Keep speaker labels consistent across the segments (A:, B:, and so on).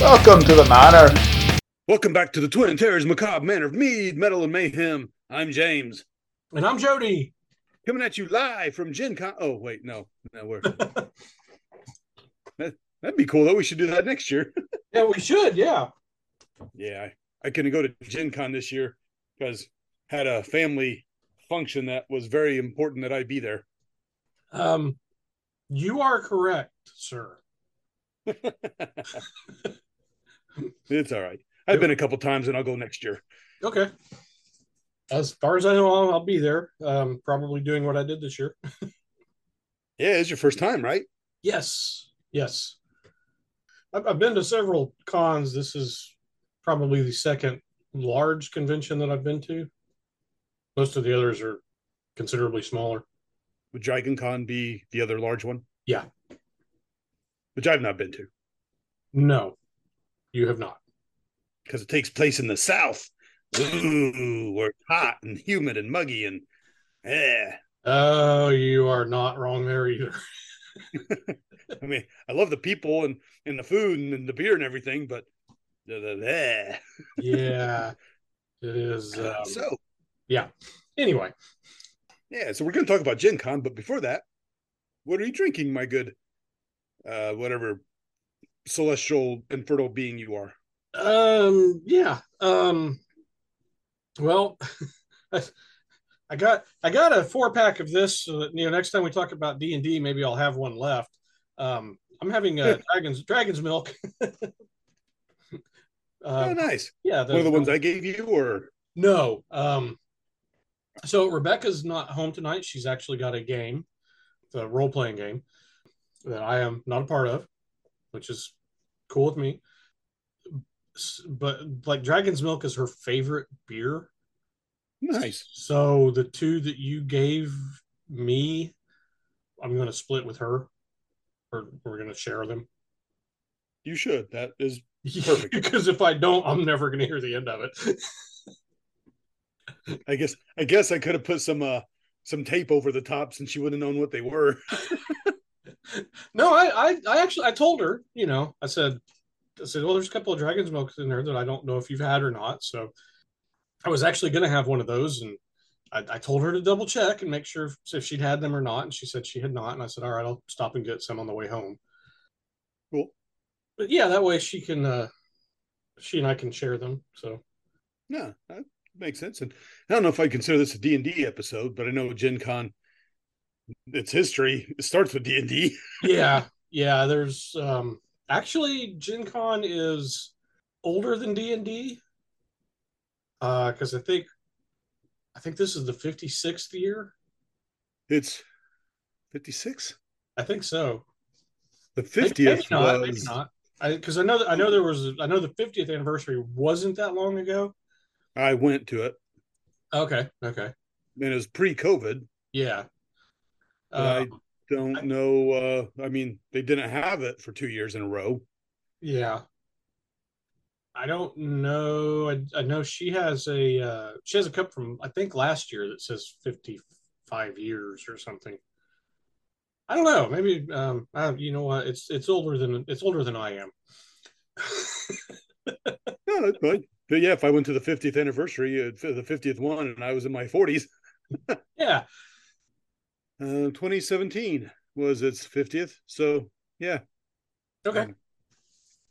A: Welcome to the manor.
B: Welcome back to the Twin Terrors Macabre Manor of Mead, Metal, and Mayhem. I'm James.
C: And I'm Jody.
B: Coming at you live from Gen Con. Oh, wait, no. No, we're. that, that'd be cool, though. We should do that next year.
C: yeah, we should. Yeah.
B: Yeah, I, I couldn't go to Gen Con this year because had a family function that was very important that I be there.
C: Um, you are correct, sir.
B: it's all right. I've been a couple times and I'll go next year.
C: Okay. As far as I know, I'll, I'll be there. Um, probably doing what I did this year.
B: yeah, it's your first time, right?
C: Yes. Yes. I've, I've been to several cons. This is probably the second large convention that I've been to. Most of the others are considerably smaller.
B: Would Dragon Con be the other large one?
C: Yeah.
B: Which I've not been to.
C: No, you have not.
B: Because it takes place in the South. Ooh, where it's hot and humid and muggy and yeah.
C: Oh, you are not wrong there either.
B: I mean, I love the people and, and the food and, and the beer and everything, but the, the, the.
C: yeah, it is. Um,
B: so,
C: yeah. Anyway,
B: yeah. So we're going to talk about Gen Con, but before that, what are you drinking, my good, uh, whatever celestial infertile being you are?
C: Um. Yeah. Um. Well, I got I got a four pack of this. So that, you know, next time we talk about D and D, maybe I'll have one left. Um, I'm having a dragon's dragon's milk.
B: uh, oh, nice.
C: Yeah,
B: the, one of the ones I gave you, or
C: no. Um, so Rebecca's not home tonight. She's actually got a game, the role playing game that I am not a part of, which is cool with me. But like Dragon's Milk is her favorite beer.
B: Nice.
C: So the two that you gave me, I'm going to split with her, or we're going to share them.
B: You should. That is perfect.
C: because if I don't, I'm never going to hear the end of it.
B: I guess I guess I could have put some uh some tape over the top since she wouldn't have known what they were.
C: no, I, I I actually I told her, you know, I said I said, well, there's a couple of dragon's milks in there that I don't know if you've had or not. So I was actually going to have one of those, and I, I, told her to double check and make sure if, if, she'd had them or not. And she said she had not. And I said, all right, I'll stop and get some on the way home.
B: Cool.
C: But yeah, that way she can, uh, she and I can share them. So
B: yeah, that makes sense. And I don't know if I consider this a D and D episode, but I know Gen Con, its history it starts with D and D.
C: Yeah, yeah. There's um actually Gen Con is older than D and D because uh, I think I think this is the 56th year.
B: It's 56.
C: I think so.
B: The 50th maybe, maybe
C: not, was not. Because I, I, know that I know there was I know the 50th anniversary wasn't that long ago.
B: I went to it.
C: Okay. Okay.
B: And it was pre-COVID.
C: Yeah.
B: I don't know. Uh, I mean, they didn't have it for two years in a row.
C: Yeah. I don't know. I, I know she has a uh, she has a cup from I think last year that says fifty five years or something. I don't know. Maybe um, I, you know what? It's it's older than it's older than I am.
B: no, that's fine. But yeah, if I went to the 50th anniversary, uh, the 50th one, and I was in my 40s.
C: yeah.
B: Uh, 2017 was its 50th. So yeah.
C: Okay. Um,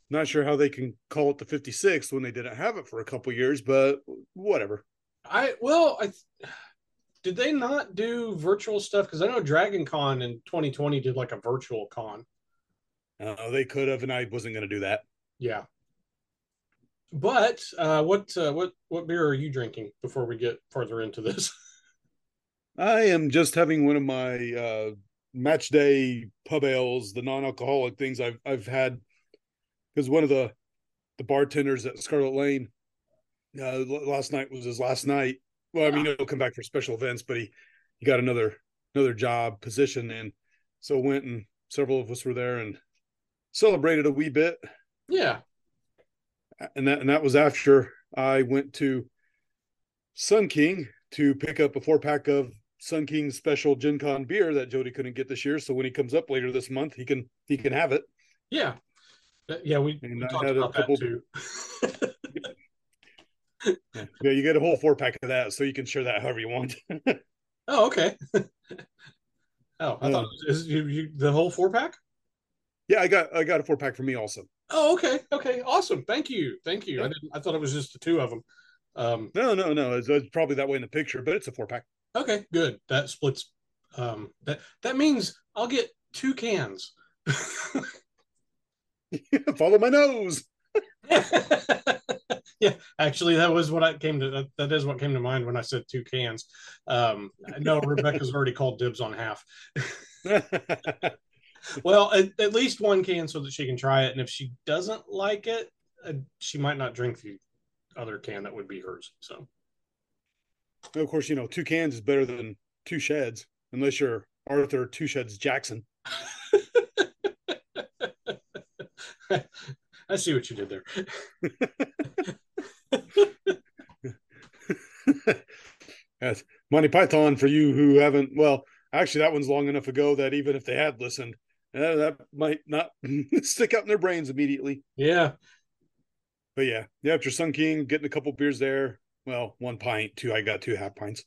B: not sure how they can call it the 56th when they didn't have it for a couple years, but whatever.
C: I well, I did they not do virtual stuff? Because I know Dragon Con in 2020 did like a virtual con.
B: Uh, they could have, and I wasn't going to do that.
C: Yeah. But uh, what uh, what what beer are you drinking before we get further into this?
B: I am just having one of my uh, match day pub ales, the non-alcoholic things I've I've had because one of the the bartenders at Scarlet Lane uh, last night was his last night. Well, I mean, he'll come back for special events, but he he got another another job position, and so went and several of us were there and celebrated a wee bit.
C: Yeah,
B: and that and that was after I went to Sun King to pick up a four pack of Sun King special Gen Con beer that Jody couldn't get this year. So when he comes up later this month, he can he can have it.
C: Yeah, Yeah, we, we talked about
B: couple-
C: that too.
B: Yeah. yeah, you get a whole four pack of that, so you can share that however you want.
C: oh, okay. oh, I thought
B: Uh,
C: it was, is you, you the whole four pack.
B: yeah, I got I got a four pack for me also.
C: Oh, okay, okay, awesome. Thank you, thank you. I didn't. I thought it was just the two of them. Um,
B: No, no, no. It's, it's probably that way in the picture, but it's a four pack.
C: Okay, good. That splits. Um, that that means I'll get two cans.
B: Follow my nose.
C: yeah, actually, that was what I came to. That, is what came to mind when I said two cans. Um, know Rebecca's already called dibs on half. Well, at, at least one can so that she can try it, and if she doesn't like it, uh, she might not drink the other can that would be hers. So,
B: of course, you know, two cans is better than two sheds, unless you're Arthur Two Sheds Jackson.
C: I see what you did there.
B: That's Monty Python for you who haven't. Well, actually, that one's long enough ago that even if they had listened, uh, that might not stick out in their brains immediately.
C: Yeah,
B: But yeah, yeah. After Sun King, getting a couple beers there. Well, one pint, two. I got two half pints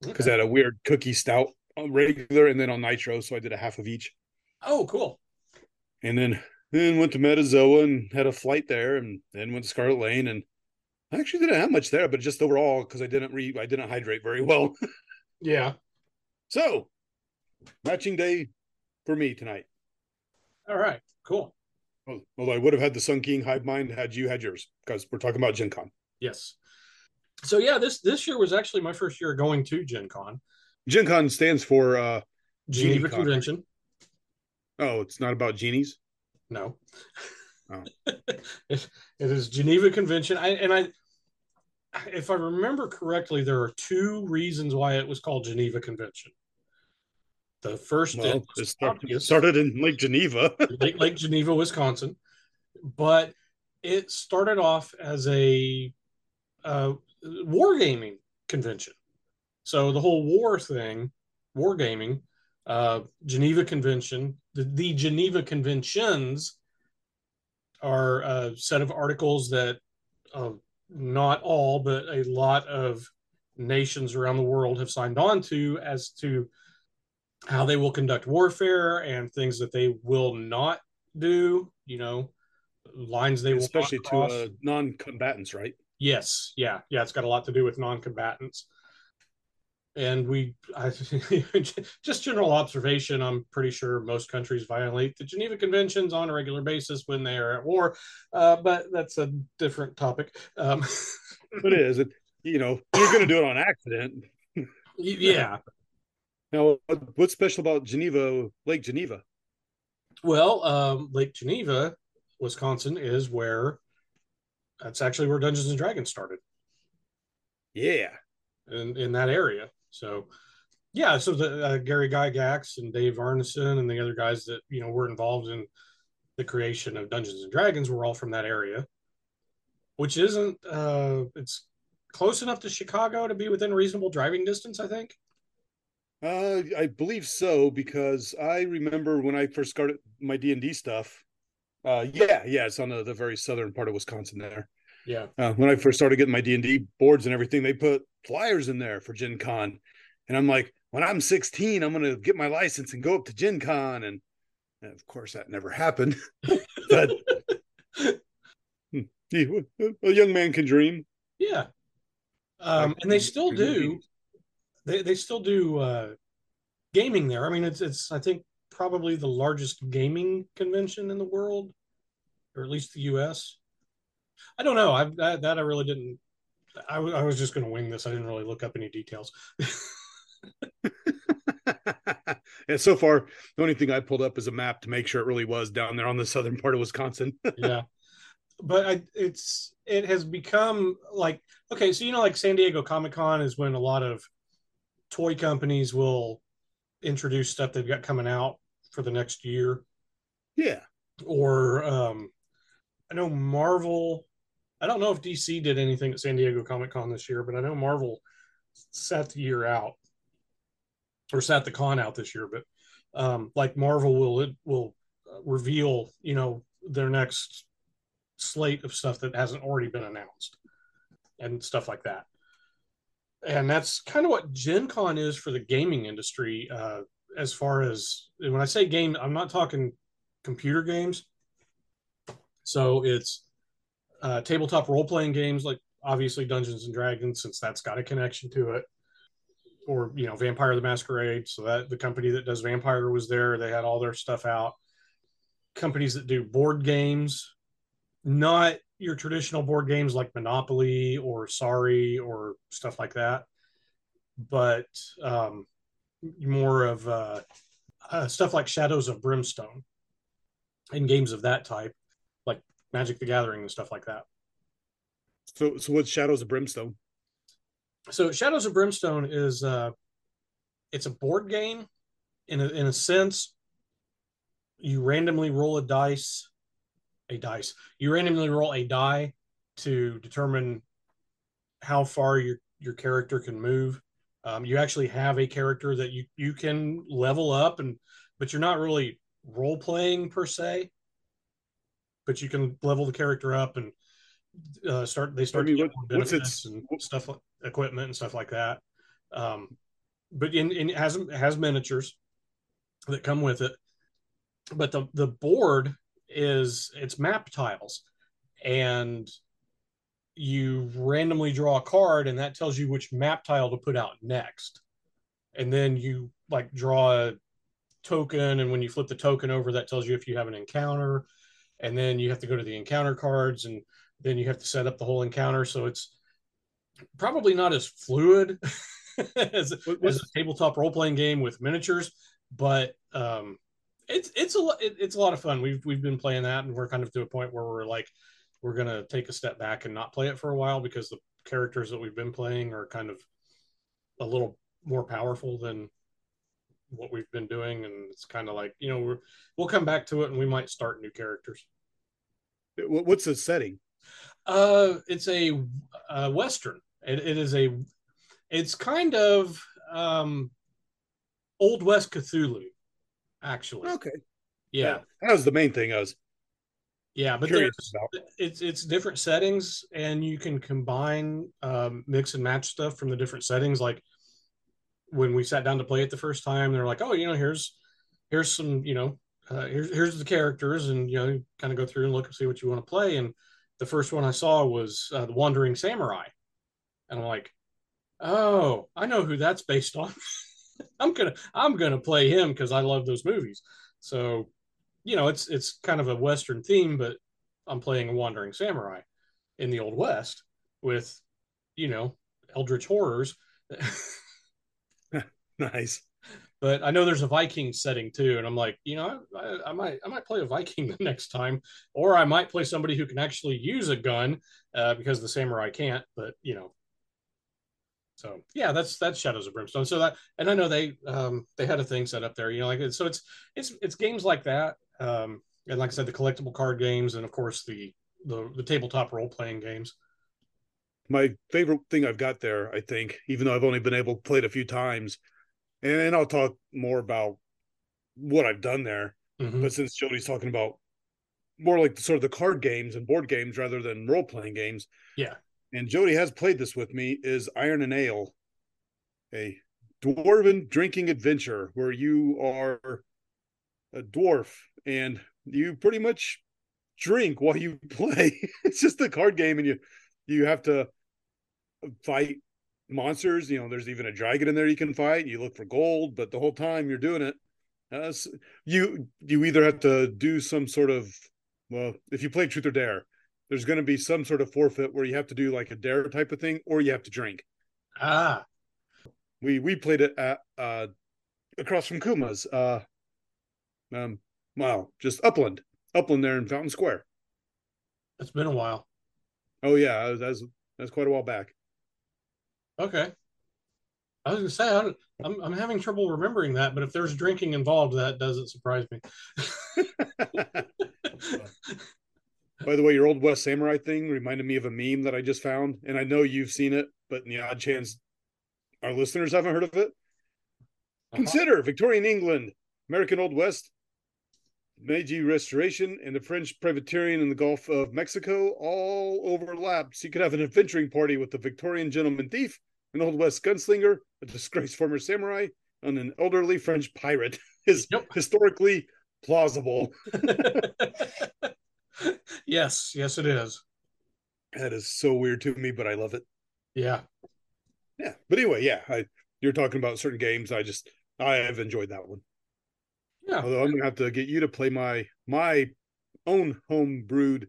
B: because I had a weird cookie stout on regular and then on nitro, so I did a half of each.
C: Oh, cool.
B: And then then went to Metazoa and had a flight there, and then went to Scarlet Lane and. I actually didn't have much there, but just overall because I didn't re I didn't hydrate very well.
C: Yeah.
B: So, matching day for me tonight.
C: All right. Cool.
B: Well, Although I would have had the Sun King Hive Mind had you had yours, because we're talking about Gen Con.
C: Yes. So yeah, this this year was actually my first year going to Gen Con,
B: Gen Con stands for uh
C: Geneva
B: Con.
C: Convention.
B: oh, it's not about genies.
C: No.
B: Oh.
C: it, it is Geneva Convention. I and I if I remember correctly, there are two reasons why it was called Geneva Convention. The first
B: Well, it start,
C: obvious.
B: started in Lake Geneva.
C: Lake, Lake Geneva, Wisconsin, but it started off as a uh, wargaming convention. So the whole war thing, wargaming, uh, Geneva Convention, the, the Geneva Conventions are a set of articles that uh, not all, but a lot of nations around the world have signed on to as to how they will conduct warfare and things that they will not do, you know, lines they will
B: especially to uh, non-combatants, right?
C: Yes, yeah, yeah. It's got a lot to do with non-combatants, and we, I, just general observation. I'm pretty sure most countries violate the Geneva Conventions on a regular basis when they are at war, uh, but that's a different topic. Um,
B: It is. It, you know, you're going to do it on accident.
C: yeah.
B: Now, what's special about Geneva, Lake Geneva?
C: Well, um, Lake Geneva, Wisconsin, is where that's actually where Dungeons and Dragons started.
B: Yeah.
C: in, in that area. So, yeah, so the uh, Gary Gygax and Dave Arneson and the other guys that you know were involved in the creation of Dungeons and Dragons were all from that area, which isn't uh, it's close enough to Chicago to be within reasonable driving distance. I think.
B: Uh, I believe so because I remember when I first started my D and D stuff. Uh, yeah, yeah, it's on the, the very southern part of Wisconsin there.
C: Yeah.
B: Uh, when I first started getting my D and D boards and everything, they put flyers in there for Gen Con, and I'm like, when I'm 16, I'm gonna get my license and go up to Gen Con, and, and of course that never happened. but hmm, a young man can dream.
C: Yeah. Um, and they still do. They they still do uh, gaming there. I mean, it's it's I think probably the largest gaming convention in the world, or at least the U.S. I don't know. I that, that I really didn't. I, w- I was just going to wing this. I didn't really look up any details.
B: and so far, the only thing I pulled up is a map to make sure it really was down there on the southern part of Wisconsin.
C: yeah, but I, it's it has become like okay, so you know, like San Diego Comic Con is when a lot of toy companies will introduce stuff they've got coming out for the next year.
B: yeah.
C: or um, I know Marvel. I don't know if DC did anything at San Diego Comic Con this year, but I know Marvel sat the year out or sat the con out this year. But um, like Marvel will it will reveal, you know, their next slate of stuff that hasn't already been announced and stuff like that. And that's kind of what Gen Con is for the gaming industry. Uh, as far as when I say game, I'm not talking computer games. So it's uh, tabletop role playing games like obviously Dungeons and Dragons, since that's got a connection to it, or you know Vampire the Masquerade. So that the company that does Vampire was there. They had all their stuff out. Companies that do board games, not your traditional board games like Monopoly or Sorry or stuff like that, but um, more of uh, uh, stuff like Shadows of Brimstone and games of that type, Magic the Gathering and stuff like that.
B: So, so what's Shadows of Brimstone?
C: So, Shadows of Brimstone is uh, it's a board game in a, in a sense. You randomly roll a dice, a dice. You randomly roll a die to determine how far your your character can move. Um, you actually have a character that you you can level up and but you're not really role playing per se but you can level the character up and uh, start they start I mean, what, what's and stuff like equipment and stuff like that. Um, but in, in it has it has miniatures that come with it but the the board is it's map tiles and you randomly draw a card and that tells you which map tile to put out next. And then you like draw a token and when you flip the token over that tells you if you have an encounter and then you have to go to the encounter cards and then you have to set up the whole encounter. So it's probably not as fluid as, as a tabletop role-playing game with miniatures but um it's it's a it, it's a lot of fun. We've we've been playing that and we're kind of to a point where we're like we're going to take a step back and not play it for a while because the characters that we've been playing are kind of a little more powerful than what we've been doing and it's kind of like you know we're, we'll come back to it and we might start new characters.
B: What's the setting?
C: Uh it's a, a western. It, it is a it's kind of um old west cthulhu actually.
B: Okay.
C: Yeah, yeah.
B: that was the main thing i was
C: yeah but it's it's different settings and you can combine um, mix and match stuff from the different settings. Like when we sat down to play it the first time they're like oh you know here's here's some you know uh, here's here's the characters and you know kind of go through and look and see what you want to play. And the first one i saw was uh, the wandering samurai. And i'm like oh i know who that's based on. I'm gonna i'm gonna play him because i love those movies. So you know, it's it's kind of a Western theme, but I'm playing a wandering samurai in the old West with, you know, eldritch horrors.
B: nice.
C: But I know there's a Viking setting too, and I'm like, you know, I, I, might I might play a Viking the next time, or I might play somebody who can actually use a gun uh, because the samurai can't. But you know, so yeah, that's that's Shadows of Brimstone. So that, and I know they um, they had a thing set up there, you know, like so it's it's it's games like that um, and like I said, the collectible card games, and of course the the, the tabletop role playing games.
B: My favorite thing I've got there, I think, even though I've only been able to play it a few times, and I'll talk more about what I've done there. Mm-hmm. But since Jody's talking about more like the, sort of the card games and board games rather than role playing games,
C: yeah.
B: And Jody has played this with me. Is Iron and Ale, a dwarven drinking adventure where you are a dwarf and you pretty much drink while you play. it's just a card game, and you you have to fight monsters. You know, there's even a dragon in there you can fight. You look for gold, but the whole time you're doing it, uh, you you either have to do some sort of well, if you play Truth or Dare, there's going to be some sort of forfeit where you have to do like a dare type of thing, or you have to drink.
C: Ah,
B: we we played it at uh across from Kuma's. Uh, um, Wow, just upland, upland there in Fountain Square.
C: It's been a while.
B: Oh yeah, that's that's quite a while back.
C: Okay. I was gonna say I am I'm having trouble remembering that, but if there's drinking involved, that doesn't surprise me.
B: By the way, your old West Samurai thing reminded me of a meme that I just found, and I know you've seen it, but in the odd chance our listeners haven't heard of it. Uh-huh. Consider Victorian England, American Old West, Meiji Restoration and the French Privateering in the Gulf of Mexico all overlapped. So you could have an adventuring party with the Victorian gentleman thief, an Old West gunslinger, a disgraced former samurai, and an elderly French pirate. Is
C: Yep.
B: historically plausible.
C: yes, yes, it is.
B: That is so weird to me, but I love it.
C: Yeah.
B: Yeah. But anyway, yeah, I you're talking about certain games. I just I have enjoyed that one.
C: Yeah.
B: Although I'm gonna have to get you to play my my own home brewed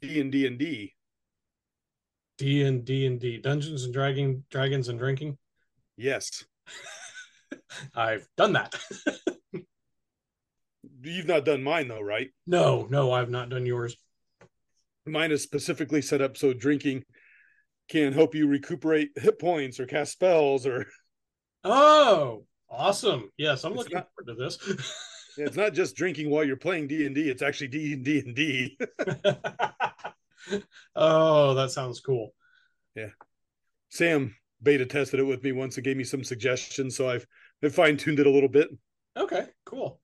B: D and D and D.
C: D and D and D, Dungeons and Dragon, Dragons and Drinking.
B: Yes.
C: I've done that.
B: You've not done mine though, right?
C: no, no, I've not done yours.
B: Mine is specifically set up so drinking can help you recuperate hit points or cast spells or
C: Oh, awesome! Yes, I'm
B: It's
C: looking
B: not-
C: forward to this.
B: it's not just drinking while you're playing D&D, it's actually D&D and D.
C: oh, that sounds cool.
B: Yeah, Sam beta tested it with me once and gave me some suggestions, so I've, I've fine-tuned it a little bit.
C: Okay, cool.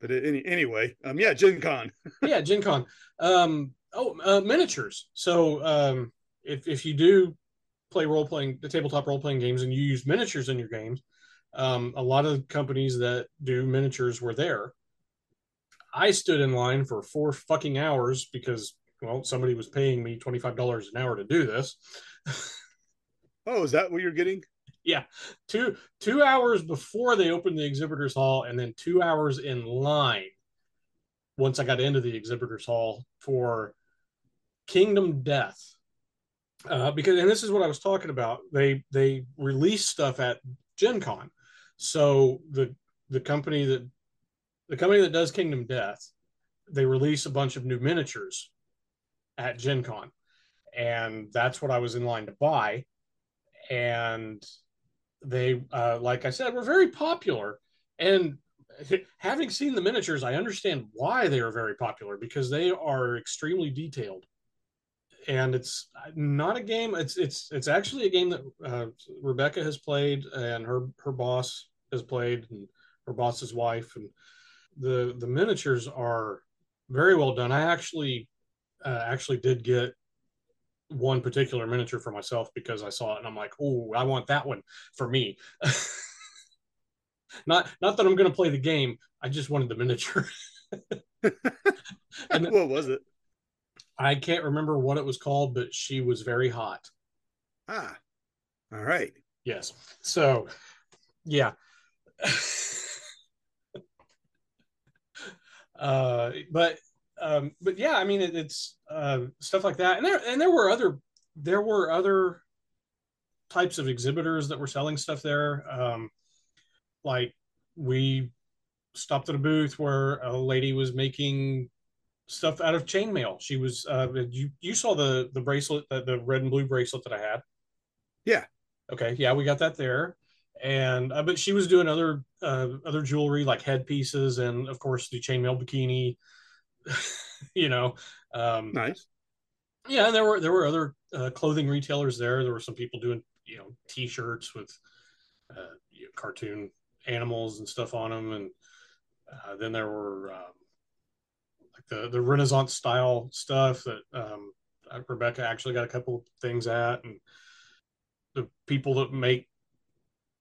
B: But any, anyway, um yeah, Gen Con.
C: Yeah, Gen Con. Um, oh, uh, miniatures. So, um, if if you do play role playing, the tabletop role playing games, and you use miniatures in your games, um, a lot of companies that do miniatures were there. I stood in line for four fucking hours because, well, somebody was paying me twenty five dollars an hour to do this.
B: Oh, is that what you're getting? Yeah.
C: two two hours before they opened the exhibitors hall and then two hours in line once i got into the exhibitors hall for kingdom death uh, because and this is what i was talking about they they release stuff at gen con so the the company that the company that does kingdom death they release a bunch of new miniatures at gen con. And that's what i was in line to buy. And they uh, like i said were very popular. And having seen the miniatures i understand why they are very popular because they are extremely detailed. And it's not a game it's it's it's actually a game that uh, rebecca has played and her her boss has played and her boss's wife and the the miniatures are very well done i actually uh, actually did get one particular miniature for myself because I saw it and I'm like, oh, I want that one for me. not not that I'm going to play the game. I just wanted the miniature. And-
B: what was it?
C: I can't remember what it was called, but she was very hot.
B: Ah, all right.
C: Yes. So, yeah. uh, but um, but yeah, I mean, it, it's uh, stuff like that, and there and there were other there were other types of exhibitors that were selling stuff there. Um, like we stopped at a booth where a lady was making stuff out of chainmail. She was uh, you you saw the the bracelet the, the red and blue bracelet that I had.
B: Yeah.
C: Okay. Yeah, we got that there. And uh, but she was doing other uh, other jewelry like headpieces and of course the chainmail bikini. you know, um,
B: Nice.
C: yeah, and there were there were other uh, clothing retailers there. There were some people doing you know T-shirts with uh, you know, cartoon animals and stuff on them, and uh, then there were um, like the the Renaissance style stuff that um, uh, Rebecca actually got a couple things at, and the people that make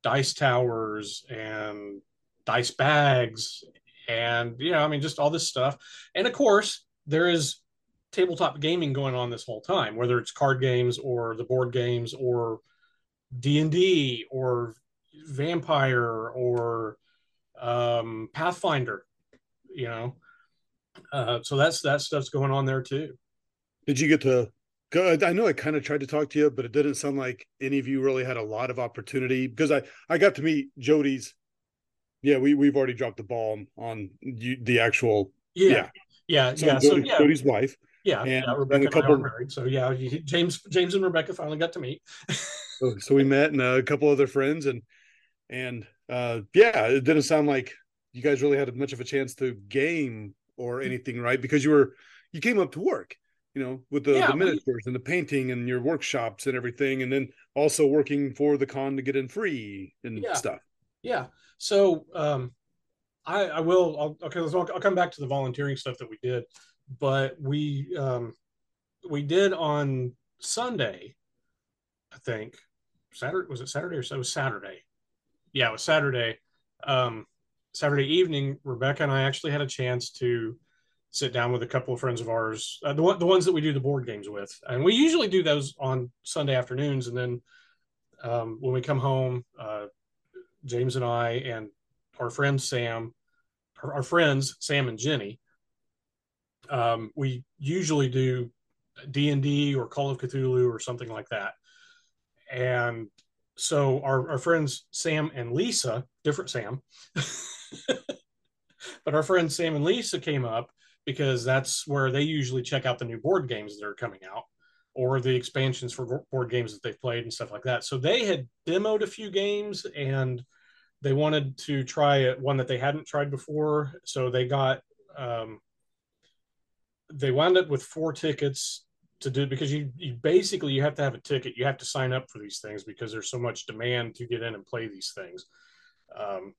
C: dice towers and dice bags and yeah, I mean just all this stuff, and of course there is tabletop gaming going on this whole time, whether it's card games or the board games or D and D or Vampire or um, Pathfinder, you know. Uh, so that's that stuff's going on there too.
B: Did you get to go? I know I kind of tried to talk to you, but it didn't sound like any of you really had a lot of opportunity because I I got to meet Jody's. Yeah, we we've already dropped the ball on you, the actual
C: Yeah, yeah,
B: so
C: yeah. So yeah,
B: Jody's wife.
C: yeah,
B: and-
C: yeah.
B: and
C: Rebecca
B: a
C: and, I
B: couple-
C: are married, so yeah. James, James, and Rebecca finally got to meet.
B: So, so we met and a couple other friends and and uh yeah, it didn't sound like you guys really had much of a chance to game or anything, right? Because you were you came up to work, you know, with the,
C: Yeah,
B: the
C: we-
B: miniatures and the painting and your workshops and everything, and then also working for the con to get in free and
C: Yeah.
B: stuff.
C: Yeah. So um I, I will. I'll, okay, I'll, I'll come back to the volunteering stuff that we did, but we um, we did on Sunday, I think. Saturday was it Saturday or so? It was Saturday. Yeah, it was Saturday. Um, Saturday evening, Rebecca and I actually had a chance to sit down with a couple of friends of ours, uh, the the ones that we do the board games with, and we usually do those on Sunday afternoons. And then um, when we come home, uh, James and I and our friend Sam, our, our friends Sam and Jenny, um, we usually do D and D or Call of Cthulhu or something like that. And so our, our friends Sam and Lisa, different Sam, but our friends Sam and Lisa came up because that's where they usually check out the new board games that are coming out or the expansions for board games that they've played and stuff like that. So they had demoed a few games and they wanted to try one that they hadn't tried before. So they got um, they wound up with four tickets to do because you, you basically you have to have a ticket you have to sign up for these things because there's so much demand to get in and play these things um,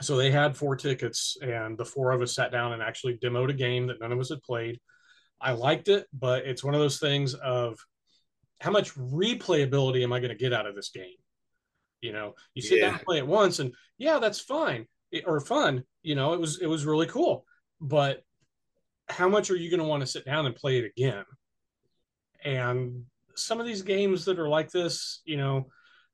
C: so they had four tickets and the four of us sat down and actually demoed a game that none of us had played i liked it but it's one of those things of how much replayability am i going to get out of this game you know you sit yeah. down and play it once and yeah that's fine it, or fun you know it was it was really cool but how much are you going to want to sit down and play it again? And some of these games that are like this, you know,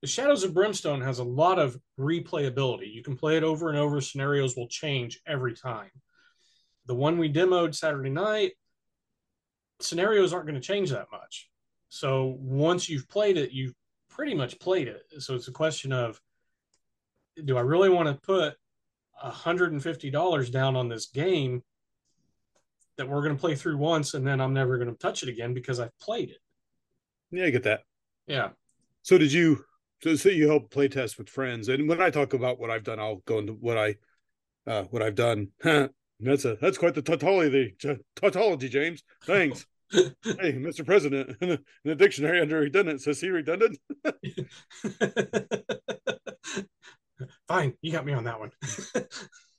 C: the Shadows of Brimstone has a lot of replayability. You can play it over and over, scenarios will change every time. The one we demoed Saturday night, scenarios aren't going to change that much. So once you've played it, you've pretty much played it. So it's a question of do I really want to put $150 down on this game that we're going to play through once and then I'm never going to touch it again because I've played it.
B: Yeah, I get that.
C: Yeah.
B: So did you so, so you help play test with friends and when I talk about what I've done I'll go into what I uh what I've done. that's a that's quite the tautology tautology James. Thanks. hey, Mr. President, in the, dictionary under redundant says he redundant.
C: Fine, you got me on that one.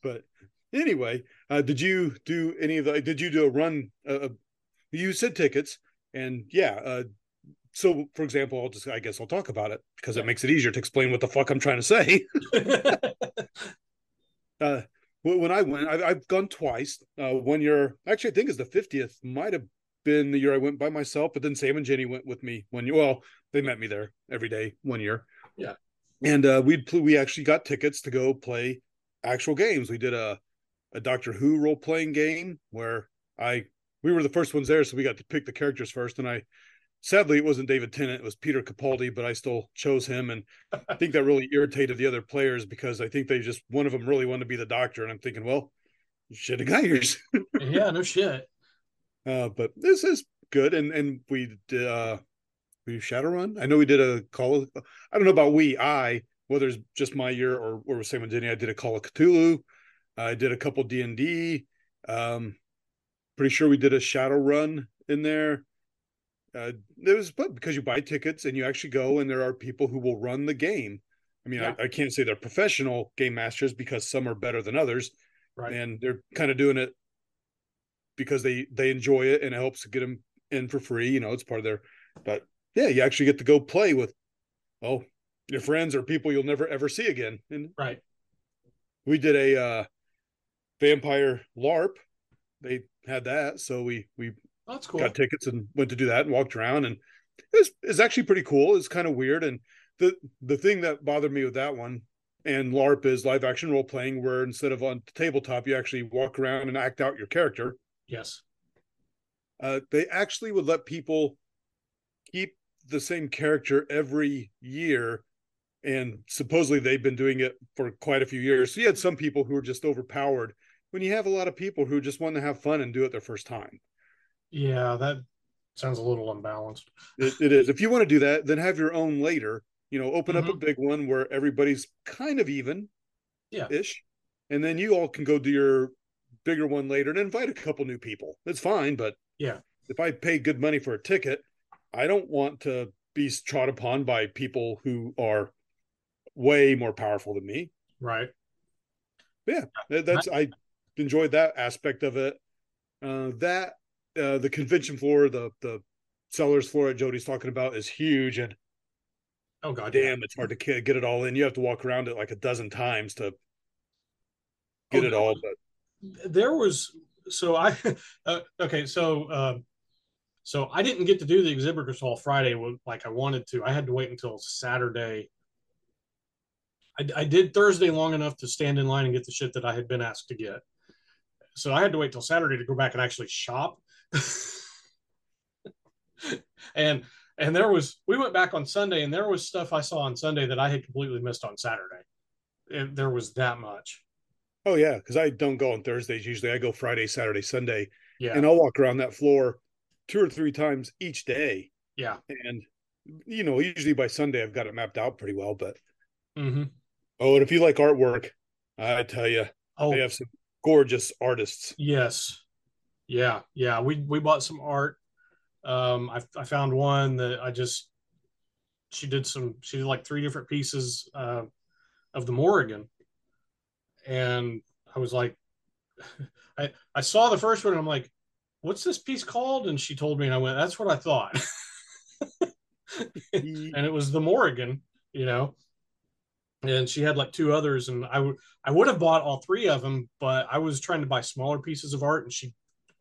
B: but anyway, uh, did you do any of the? Did you do a run? Uh, uh, you said tickets, and yeah. Uh, so, for example, I'll just I guess I'll talk about it because yeah. it makes it easier to explain what the fuck I'm trying to say. uh, when I went, I, have gone twice. Uh, one year, actually, I think is the fiftieth. Might have been the year I went by myself, but then Sam and Jenny went with me one year. Well, they met me there every day one year.
C: Yeah,
B: and uh, we we actually got tickets to go play actual games. We did a a Doctor Who role playing game where I we were the first ones there, so we got to pick the characters first. And I sadly it wasn't David Tennant, it was Peter Capaldi, but I still chose him. And I think that really irritated the other players because I think they just one of them really wanted to be the doctor. And I'm thinking, well, you should have got yours.
C: yeah, no shit.
B: Uh, but this is good. And and we did uh we Shadowrun. I know we did a call. Of, I don't know about we, I, whether it's just my year or or with Sam and Jenny, I did a Call of Cthulhu. I did a couple D and D. Um, pretty sure we did a Shadowrun in there. Uh, it was but because you buy tickets and you actually go, and there are people who will run the game. I mean, yeah. I, I, can't say they're professional game masters because some are better than others,
C: right?
B: And they're kind of doing it because they they enjoy it and it helps to get them in for free. You know, it's part of their. But yeah, you actually get to go play with, oh, your friends or people you'll never ever see again. And
C: right,
B: we did a uh, vampire LARP. They had that, so we we
C: that's cool.
B: got tickets and went to do that and walked around, and it was it's actually pretty cool. It's kind of weird, and the the thing that bothered me with that one and LARP is live action role playing, where instead of on tabletop, you actually walk around and act out your character.
C: Yes.
B: Uh, they actually would let people keep the same character every year and supposedly they've been doing it for quite a few years. So you had some people who were just overpowered when you have a lot of people who just want to have fun and do it their first time.
C: Yeah, that sounds a little unbalanced.
B: it, it is. If you want to do that, then have your own later. You know, open mm-hmm. up a mm-hmm. big one where everybody's kind of even,
C: yeah,
B: ish, and then you all can go do your bigger one later and invite a couple new people. That's fine, but
C: yeah,
B: if I pay good money for a ticket, I don't want to be trod upon by people who are way more powerful than me.
C: Right.
B: yeah, that's I enjoyed that aspect of it. Uh, that uh, the convention floor, the the sellers floor that Jody's talking about is huge, and
C: oh god,
B: damn, yeah. it's hard to get it all in. You have to walk around it like a dozen times to get oh, it all. But
C: there was so I uh, okay, so uh, so I didn't get to do the exhibitors hall Friday like I wanted to. I had to wait until Saturday. I, I did Thursday long enough to stand in line and get the shit that I had been asked to get. So I had to wait till Saturday to go back and actually shop. and and there was we went back on Sunday and there was stuff I saw on Sunday that I had completely missed on Saturday. And there was that much.
B: Oh yeah, because I don't go on Thursdays. Usually I go Friday, Saturday, Sunday.
C: Yeah.
B: And I'll walk around that floor two or three times each day.
C: Yeah.
B: And you know, usually by Sunday I've got it mapped out pretty well. But
C: mm-hmm.
B: oh, and if you like artwork, I tell you, oh, they have some gorgeous artists.
C: Yes. Yeah, yeah. We we bought some art. Um, I I found one that I just she did some she did like three different pieces uh, of the Morrigan and I was like, I I saw the first one and I'm like, what's this piece called? And she told me, and I went, that's what I thought. and it was the Morrigan, you know. And she had like two others, and I would I would have bought all three of them, but I was trying to buy smaller pieces of art, and she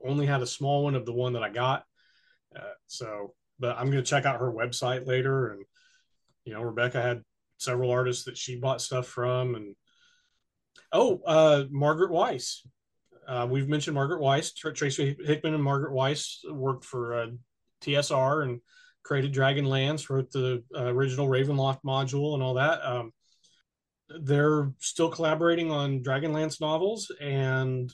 C: only had a small one of the one that I got. Uh, so, but I'm going to check out her website later, and you know, Rebecca had several artists that she bought stuff from, and Oh, uh, Margaret Weis. Uh, we've mentioned Margaret Weis. Tracy Hickman and Margaret Weis worked for uh, TSR and created Dragonlance, wrote the uh, original Ravenloft module and all that. Um, they're still collaborating on Dragonlance novels, and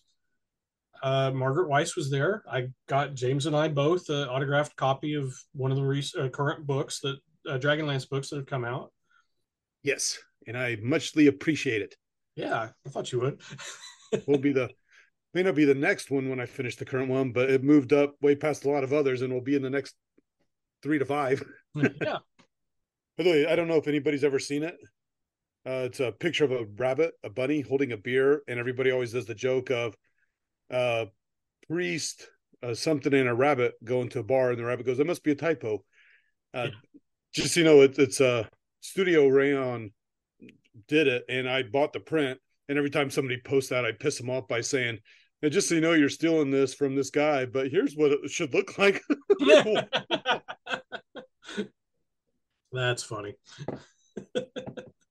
C: uh, Margaret Weis was there. I got James and I both an autographed copy of one of the rec- uh, current books that uh, Dragonlance books that have come out.
B: Yes, and I muchly appreciate it.
C: Yeah, I thought you would.
B: will be the may not be the next one when I finish the current one, but it moved up way past a lot of others and will be in the next three to five.
C: yeah.
B: By the way, I don't know if anybody's ever seen it. Uh, it's a picture of a rabbit, a bunny holding a beer, and everybody always does the joke of uh priest, uh, something and a rabbit going to a bar, and the rabbit goes, "It must be a typo." Uh, yeah. Just you know, it, it's a Studio Rayon did it and I bought the print. And every time somebody posts that, I piss them off by saying, and just so you know, you're stealing this from this guy, but here's what it should look like.
C: That's funny.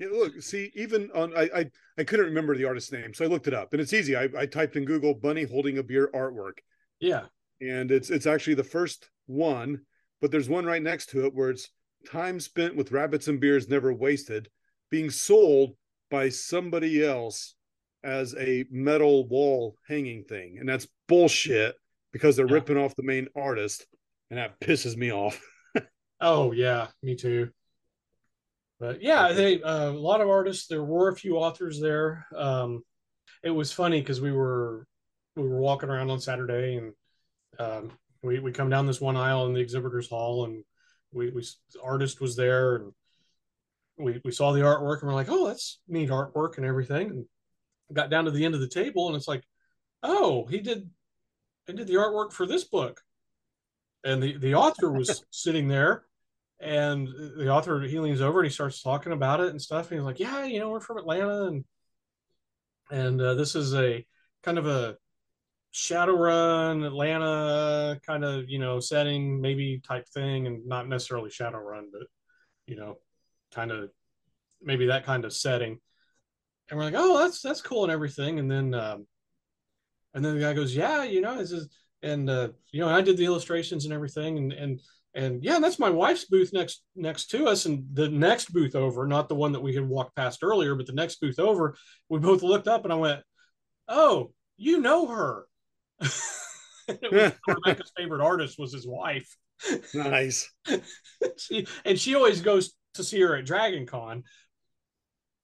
B: yeah, look, see, even on I, I I couldn't remember the artist's name, so I looked it up, and it's easy. I, I typed in Google "bunny holding a beer" artwork.
C: Yeah,
B: and it's it's actually the first one, but there's one right next to it where it's time spent with rabbits and beers never wasted being sold by somebody else as a metal wall hanging thing. And that's bullshit because they're yeah. ripping off the main artist. And that pisses me off.
C: oh, yeah, me too. But yeah, they uh, a lot of artists. There were a few authors there. Um, it was funny because we were we were walking around on Saturday and um, we we come down this one aisle in the exhibitors hall and we we artist was there and we, we saw the artwork and we're like, oh, that's neat artwork and everything. And got down to the end of the table and it's like, oh, he did he did the artwork for this book. And the, the author was sitting there and the author he leans over and he starts talking about it and stuff. And he's like, Yeah, you know, we're from Atlanta and and uh, this is a kind of a Shadowrun Atlanta kind of you know setting maybe type thing and not necessarily Shadowrun, but you know kind of maybe that kind of setting. And we're like, oh, that's that's cool and everything. And then um, and then the guy goes, yeah, you know, this is and uh, you know, I did the illustrations and everything, and and and yeah, that's my wife's booth next next to us, and the next booth over, not the one that we had walked past earlier, but the next booth over. We both looked up, and I went, "Oh, you know her." Rebecca's favorite artist was his wife.
B: Nice.
C: she, and she always goes to see her at Dragon Con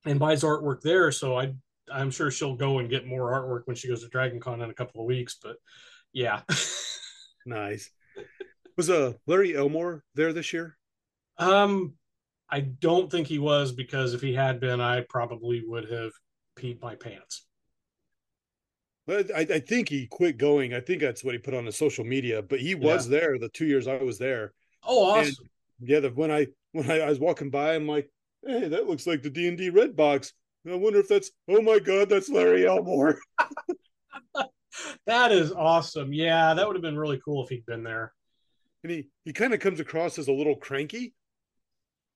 C: and buys artwork there. So I I'm sure she'll go and get more artwork when she goes to Dragon Con in a couple of weeks. But yeah.
B: nice. Was uh Larry Elmore there this year?
C: Um I don't think he was because if he had been, I probably would have peed my pants.
B: But I, I think he quit going. I think that's what he put on his social media. But he was yeah. there the two years I was there.
C: Oh, awesome!
B: And yeah, the, when I when I, I, was walking by, I'm like, hey, that looks like the D and D red box. I wonder if that's. Oh my god, that's Larry Elmore.
C: that is awesome. Yeah, that would have been really cool if he'd been there.
B: And he he kind of comes across as a little cranky,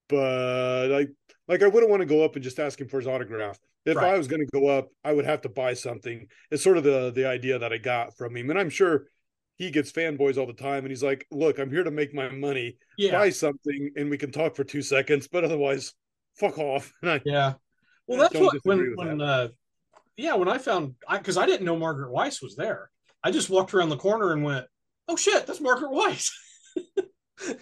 B: but like like I wouldn't want to go up and just ask him for his autograph if right. I was going to go up, I would have to buy something. It's sort of the the idea that I got from him, and I'm sure he gets fanboys all the time. And he's like, "Look, I'm here to make my money. Yeah. Buy something, and we can talk for two seconds, but otherwise, fuck off."
C: I, yeah. Well, that's what when when that. uh, yeah, when I found I because I didn't know Margaret Weis was there. I just walked around the corner and went, "Oh shit, that's Margaret Weis."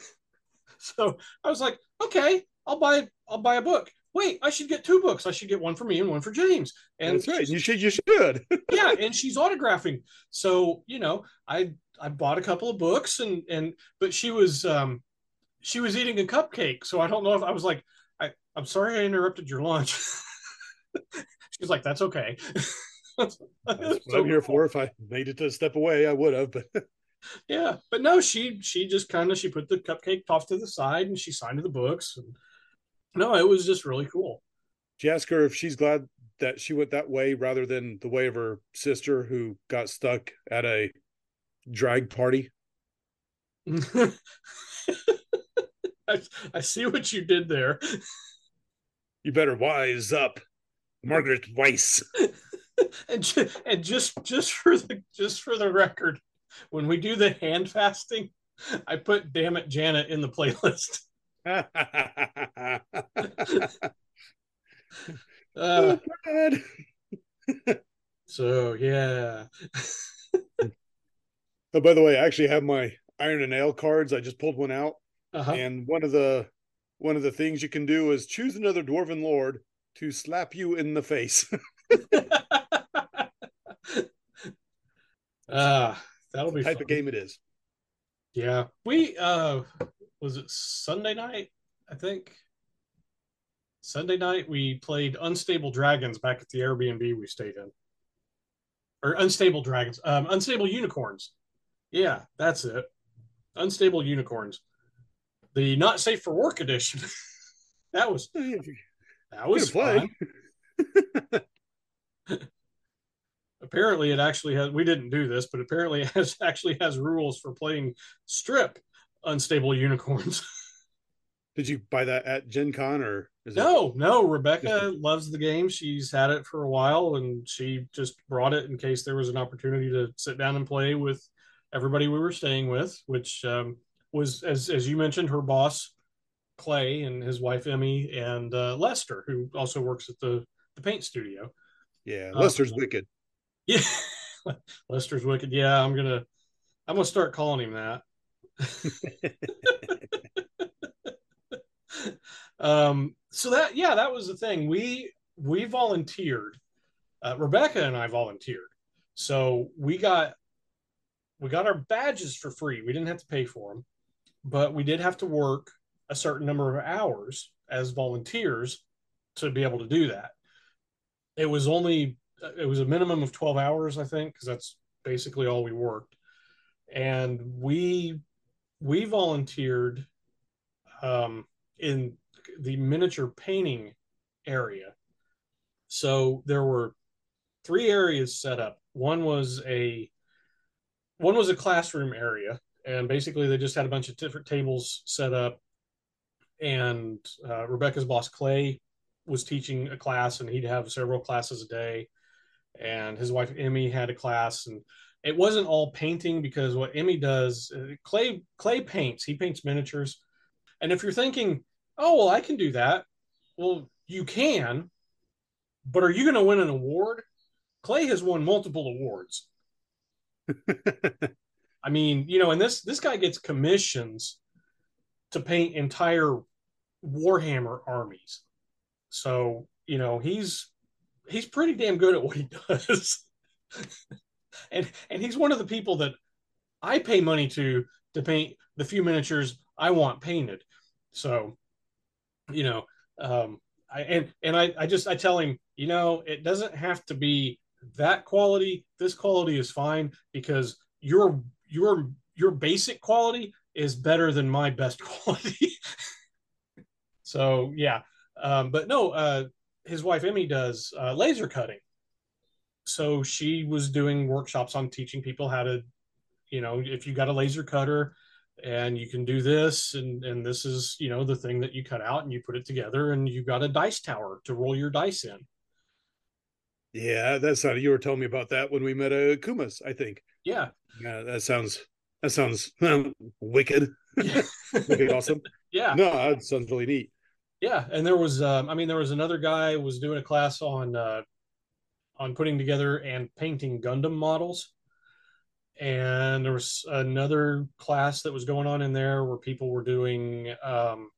C: so I was like, "Okay, I'll buy I'll buy a book." wait, I should get two books. I should get one for me and one for James. And
B: that's right. You should. You should.
C: yeah, and she's autographing. So you know, I I bought a couple of books and and but she was um she was eating a cupcake. So I don't know if I was like, I I'm sorry I interrupted your lunch. She's like, that's okay.
B: that's, that's what so I'm here cool. for. If I made it to step away, I would have. But
C: yeah, but no, she she just kind of she put the cupcake off to the side and she signed the books and no, it was just really cool.
B: she asked her if she's glad that she went that way rather than the way of her sister who got stuck at a drag party?
C: I, I see what you did there.
B: You better wise up, Margaret Weis
C: and ju- and just just for the just for the record, when we do the hand fasting, I put "Damn it, Janet" in the playlist uh, oh, so yeah.
B: oh, by the way, I actually have my iron and nail cards. I just pulled one out, uh-huh. and one of the one of the things you can do is choose another dwarven lord to slap you in the face.
C: Ah, uh, that'll be the
B: type fun. of game it is.
C: Yeah, we uh was it Sunday night? I think Sunday night we played Unstable Dragons back at the Airbnb we stayed in, or Unstable Dragons, um, Unstable Unicorns. Yeah, that's it. Unstable Unicorns, the not safe for work edition. that was that was fun. apparently, it actually has. We didn't do this, but apparently, it has actually has rules for playing strip unstable unicorns.
B: Did you buy that at Gen Con or
C: no? It... No, Rebecca loves the game. She's had it for a while, and she just brought it in case there was an opportunity to sit down and play with everybody we were staying with, which um, was as as you mentioned, her boss Clay and his wife Emmy and uh, Lester, who also works at the the paint studio.
B: Yeah, Lester's um, wicked.
C: Yeah, Lester's wicked. Yeah, I'm gonna I'm gonna start calling him that. um, so that yeah, that was the thing. We we volunteered. Uh, Rebecca and I volunteered, so we got we got our badges for free. We didn't have to pay for them, but we did have to work a certain number of hours as volunteers to be able to do that. It was only it was a minimum of 12 hours, I think, because that's basically all we worked. And we we volunteered um, in the miniature painting area. So there were three areas set up. One was a one was a classroom area, and basically they just had a bunch of different tables set up. And uh, Rebecca's boss Clay was teaching a class, and he'd have several classes a day. And his wife Emmy had a class, and it wasn't all painting because what Emmy does, uh, Clay Clay paints. He paints miniatures, and if you're thinking, oh well, I can do that, well, you can, but are you going to win an award? Clay has won multiple awards. I mean, you know, and this this guy gets commissions to paint entire Warhammer armies. So, you know, he's he's pretty damn good at what he does. and and he's one of the people that I pay money to to paint the few miniatures I want painted. So, you know, um, I and and I, I just I tell him, you know, it doesn't have to be that quality. This quality is fine because your your your basic quality is better than my best quality. so yeah, um, but no, uh, his wife Emmy does uh, laser cutting. So she was doing workshops on teaching people how to, you know, if you got a laser cutter and you can do this and and this is you know the thing that you cut out and you put it together and you got a dice tower to roll your dice in.
B: Yeah that's how you were telling me about that when we met a uh, kumas i think.
C: Yeah.
B: Yeah that sounds that sounds um, wicked. Wicked awesome.
C: Yeah.
B: No that sounds really neat
C: yeah and there was um, i mean there was another guy was doing a class on uh on putting together and painting gundam models. And there was another class that was going on in there where people were doing um,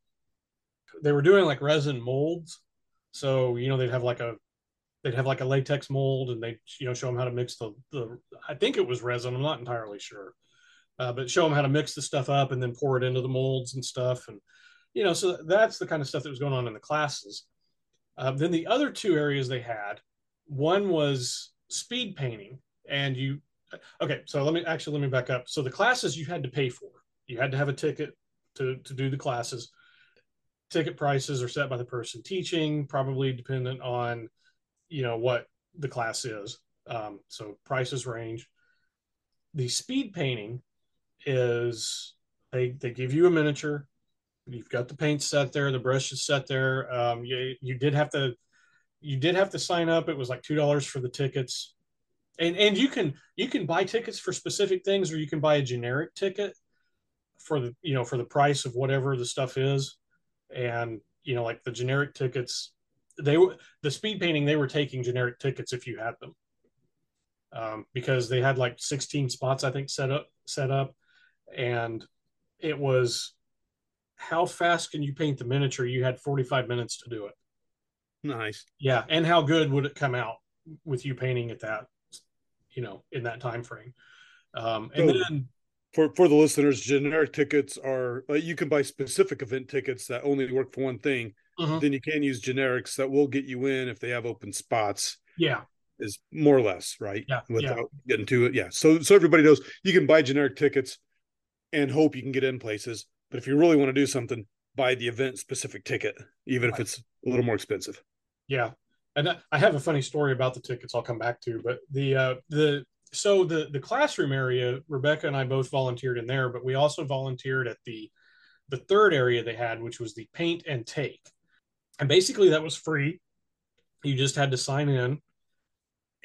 C: they were doing like resin molds. So you know they'd have like a they'd have like a latex mold and they you know show them how to mix the the i think it was resin i'm not entirely sure uh, but show them how to mix the stuff up and then pour it into the molds and stuff. And you know so that's the kind of stuff that was going on in the classes. Uh, then the other two areas they had one was speed painting and you okay so let me actually let me back up. So the classes you had to pay for. You had to have a ticket to to do the classes. Ticket prices are set by the person teaching probably dependent on you know what the class is. Um, so prices range. The speed painting is they they give you a miniature you've got the paint set there the brush is set there. Um, you, you did have to you did have to sign up. It was like two dollars for the tickets. And and you can you can buy tickets for specific things or you can buy a generic ticket for the you know for the price of whatever the stuff is. And you know like the generic tickets they were the speed painting they were taking generic tickets if you had them. Um, because they had like 16 spots i think set up set up. And it was how fast can you paint the miniature? You had 45 minutes to do it.
B: Nice.
C: Yeah and how good would it come out with you painting at that you know in that time frame? Um, and so then
B: for for the listeners generic tickets are uh, you can buy specific event tickets that only work for one thing. Uh-huh. then you can use generics that will get you in if they have open spots.
C: Yeah.
B: Is more or less right?
C: Yeah
B: without
C: yeah.
B: getting to it yeah. So so everybody knows you can buy generic tickets and hope you can get in places but if you really want to do something buy the event specific ticket even right. if it's a little more expensive
C: yeah and I have a funny story about the tickets I'll come back to, but the uh, the so the the classroom area, Rebecca and I both volunteered in there, but we also volunteered at the the third area they had, which was the paint and take, and basically that was free. You just had to sign in,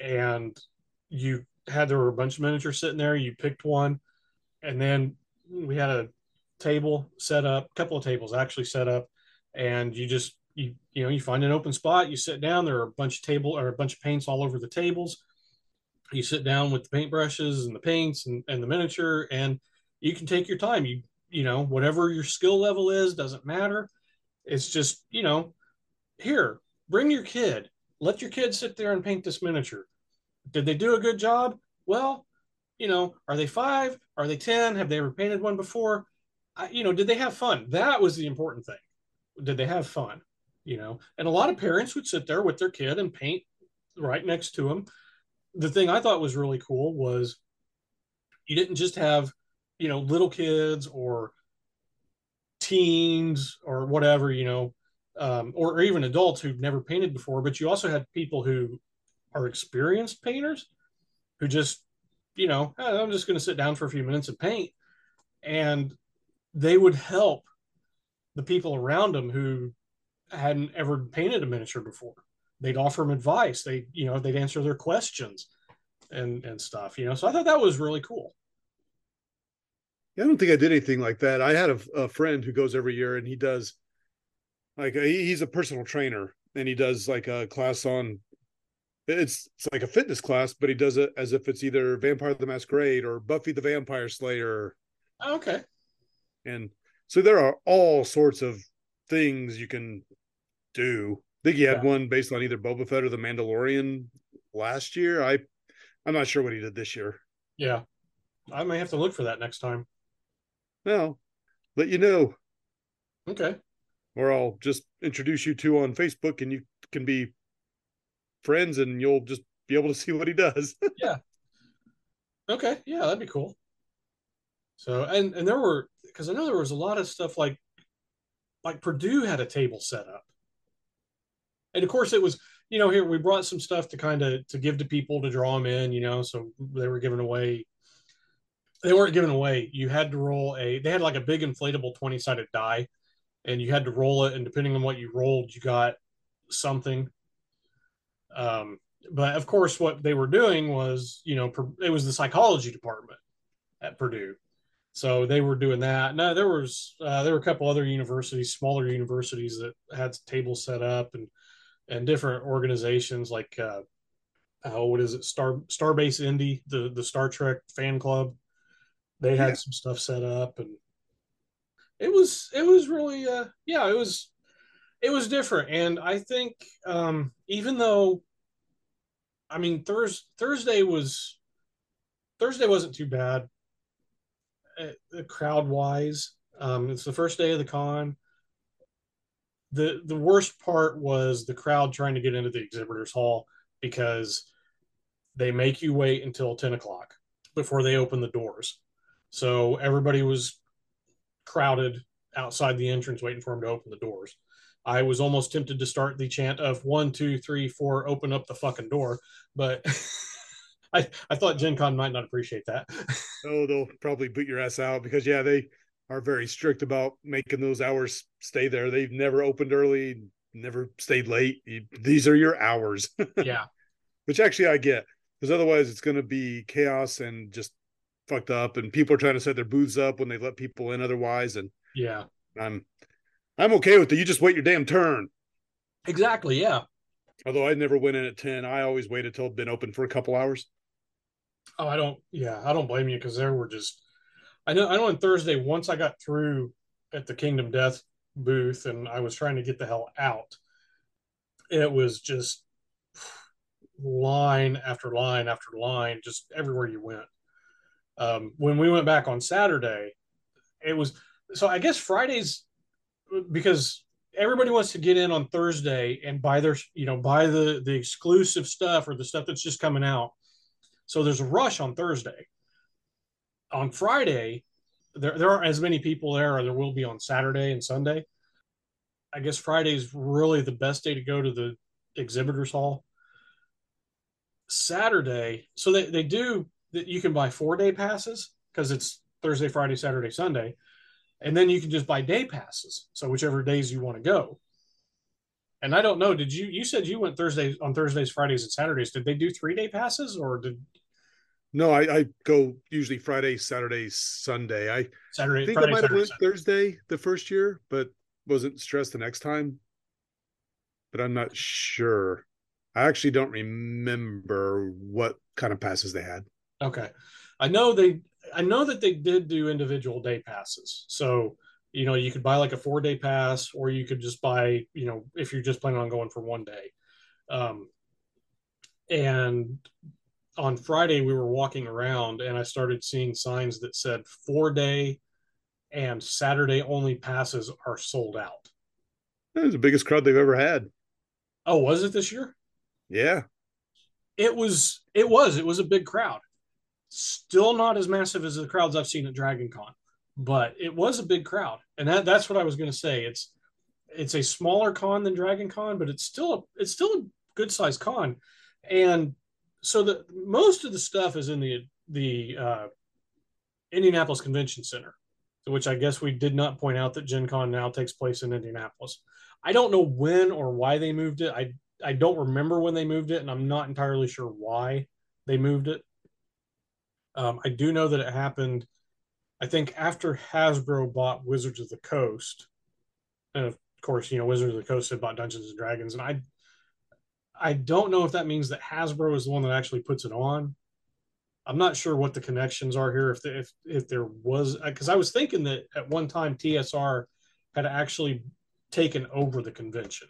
C: and you had there were a bunch of miniatures sitting there. You picked one, and then we had a table set up, a couple of tables actually set up, and you just you you know you find an open spot you sit down there are a bunch of table or a bunch of paints all over the tables. You sit down with the paintbrushes and the paints and, and the miniature and you can take your time. You you know whatever your skill level is doesn't matter. It's just you know here bring your kid. Let your kid sit there and paint this miniature. Did they do a good job? Well you know are they five? Are they ten? Have they ever painted one before you know did they have fun? That was the important thing. Did they have fun you know? And a lot of parents would sit there with their kid and paint right next to them the thing i thought was really cool was you didn't just have you know little kids or teens or whatever you know um, or, or even adults who've never painted before but you also had people who are experienced painters who just you know i'm just going to sit down for a few minutes and paint. And they would help the people around them who hadn't ever painted a miniature before. They'd offer them advice. They, you know, they'd answer their questions and and stuff. You know, so I thought that was really cool.
B: Yeah, I don't think I did anything like that. I had a, a friend who goes every year, and he does like he's a personal trainer, and he does like a class on. It's it's like a fitness class, but he does it as if it's either Vampire the Masquerade or Buffy the Vampire Slayer.
C: Okay.
B: And so there are all sorts of things you can do. I think he had yeah. one based on either Boba Fett or the Mandalorian last year. I I'm not sure what he did this year.
C: Yeah. I may have to look for that next time.
B: No. Let you know.
C: Okay.
B: Or I'll just introduce you to on Facebook and you can be friends, and you'll just be able to see what he does.
C: yeah. Okay. Yeah, that'd be cool. So and and there were because I know there was a lot of stuff like like Purdue had a table set up, and of course it was you know here we brought some stuff to kind of to give to people to draw them in you know so they were giving away they weren't giving away. You had to roll a they had like a big inflatable 20 sided die and you had to roll it and depending on what you rolled you got something. Um but of course what they were doing was you know it was the psychology department at purdue so they were doing that. No there was uh, there were a couple other universities smaller universities that had tables set up and and different organizations like uh, oh, what is it? Star starbase indy the the star trek fan club. They had yeah. some stuff set up and it was it was really uh yeah it was it was different. And i think um even though i mean thursday thursday was thursday wasn't too bad uh, crowd wise um it's the first day of the con. The the worst part was the crowd trying to get into the exhibitors hall because they make you wait until 10 o'clock before they open the doors. So everybody was crowded outside the entrance waiting for them to open the doors. I was almost tempted to start the chant of one two three four open up the fucking door but I, I thought gen con might not appreciate that
B: oh they'll probably boot your ass out because yeah they are very strict about making those hours stay there. They've never opened early, never stayed late. These are your hours.
C: yeah.
B: Which actually I get because otherwise it's going to be chaos and just fucked up and people are trying to set their booths up when they let people in otherwise and
C: yeah
B: i'm i'm okay with it you just wait your damn turn
C: exactly yeah
B: although i never went in at 10 i always waited till it'd been open for a couple hours
C: oh i don't yeah i don't blame you because there were just I know I know on Thursday once I got through at the Kingdom Death booth and I was trying to get the hell out, it was just line after line after line, just everywhere you went. Um, when we went back on Saturday, it was so I guess Fridays because everybody wants to get in on Thursday and buy their you know buy the the exclusive stuff or the stuff that's just coming out. So there's a rush on Thursday on Friday, there, there aren't as many people there, or there will be on Saturday and Sunday. I guess Friday is really the best day to go to the exhibitors hall. Saturday, so they, they do that you can buy four day passes because it's Thursday, Friday, Saturday, Sunday. And then you can just buy day passes. So whichever days you want to go. And I don't know, did you you said you went Thursdays on Thursdays, Fridays, and Saturdays. Did they do three day passes or did
B: no, I, I go usually Friday, Saturday, Sunday. I
C: Saturday,
B: think
C: Friday,
B: I might
C: have
B: went Thursday the first year, but wasn't stressed the next time. But I'm not sure. I actually don't remember what kind of passes they had.
C: Okay, I know they. I know that they did do individual day passes. So you know, you could buy like a four day pass, or you could just buy. You know, if you're just planning on going for one day. Um, and on Friday we were walking around and I started seeing signs that said four day and Saturday only passes are sold out.
B: That was the biggest crowd they've ever had.
C: Oh, was it this year?
B: Yeah.
C: It was it was. It was a big crowd. Still not as massive as the crowds I've seen at Dragon Con, but it was a big crowd. And that, that's what I was gonna say. It's it's a smaller con than Dragon Con, but it's still a it's still a good sized con. And so the most of the stuff is in the the uh, Indianapolis Convention Center, which I guess we did not point out that Gen Con now takes place in Indianapolis. I don't know when or why they moved it. I I don't remember when they moved it, and I'm not entirely sure why they moved it. Um, I do know that it happened. I think after Hasbro bought Wizards of the Coast, and of course, you know Wizards of the Coast had bought Dungeons and Dragons, and I I don't know if that means that Hasbro is the one that actually puts it on. I'm not sure what the connections are here. If the, if if there was, uh, because I was thinking that at one time TSR had actually taken over the convention,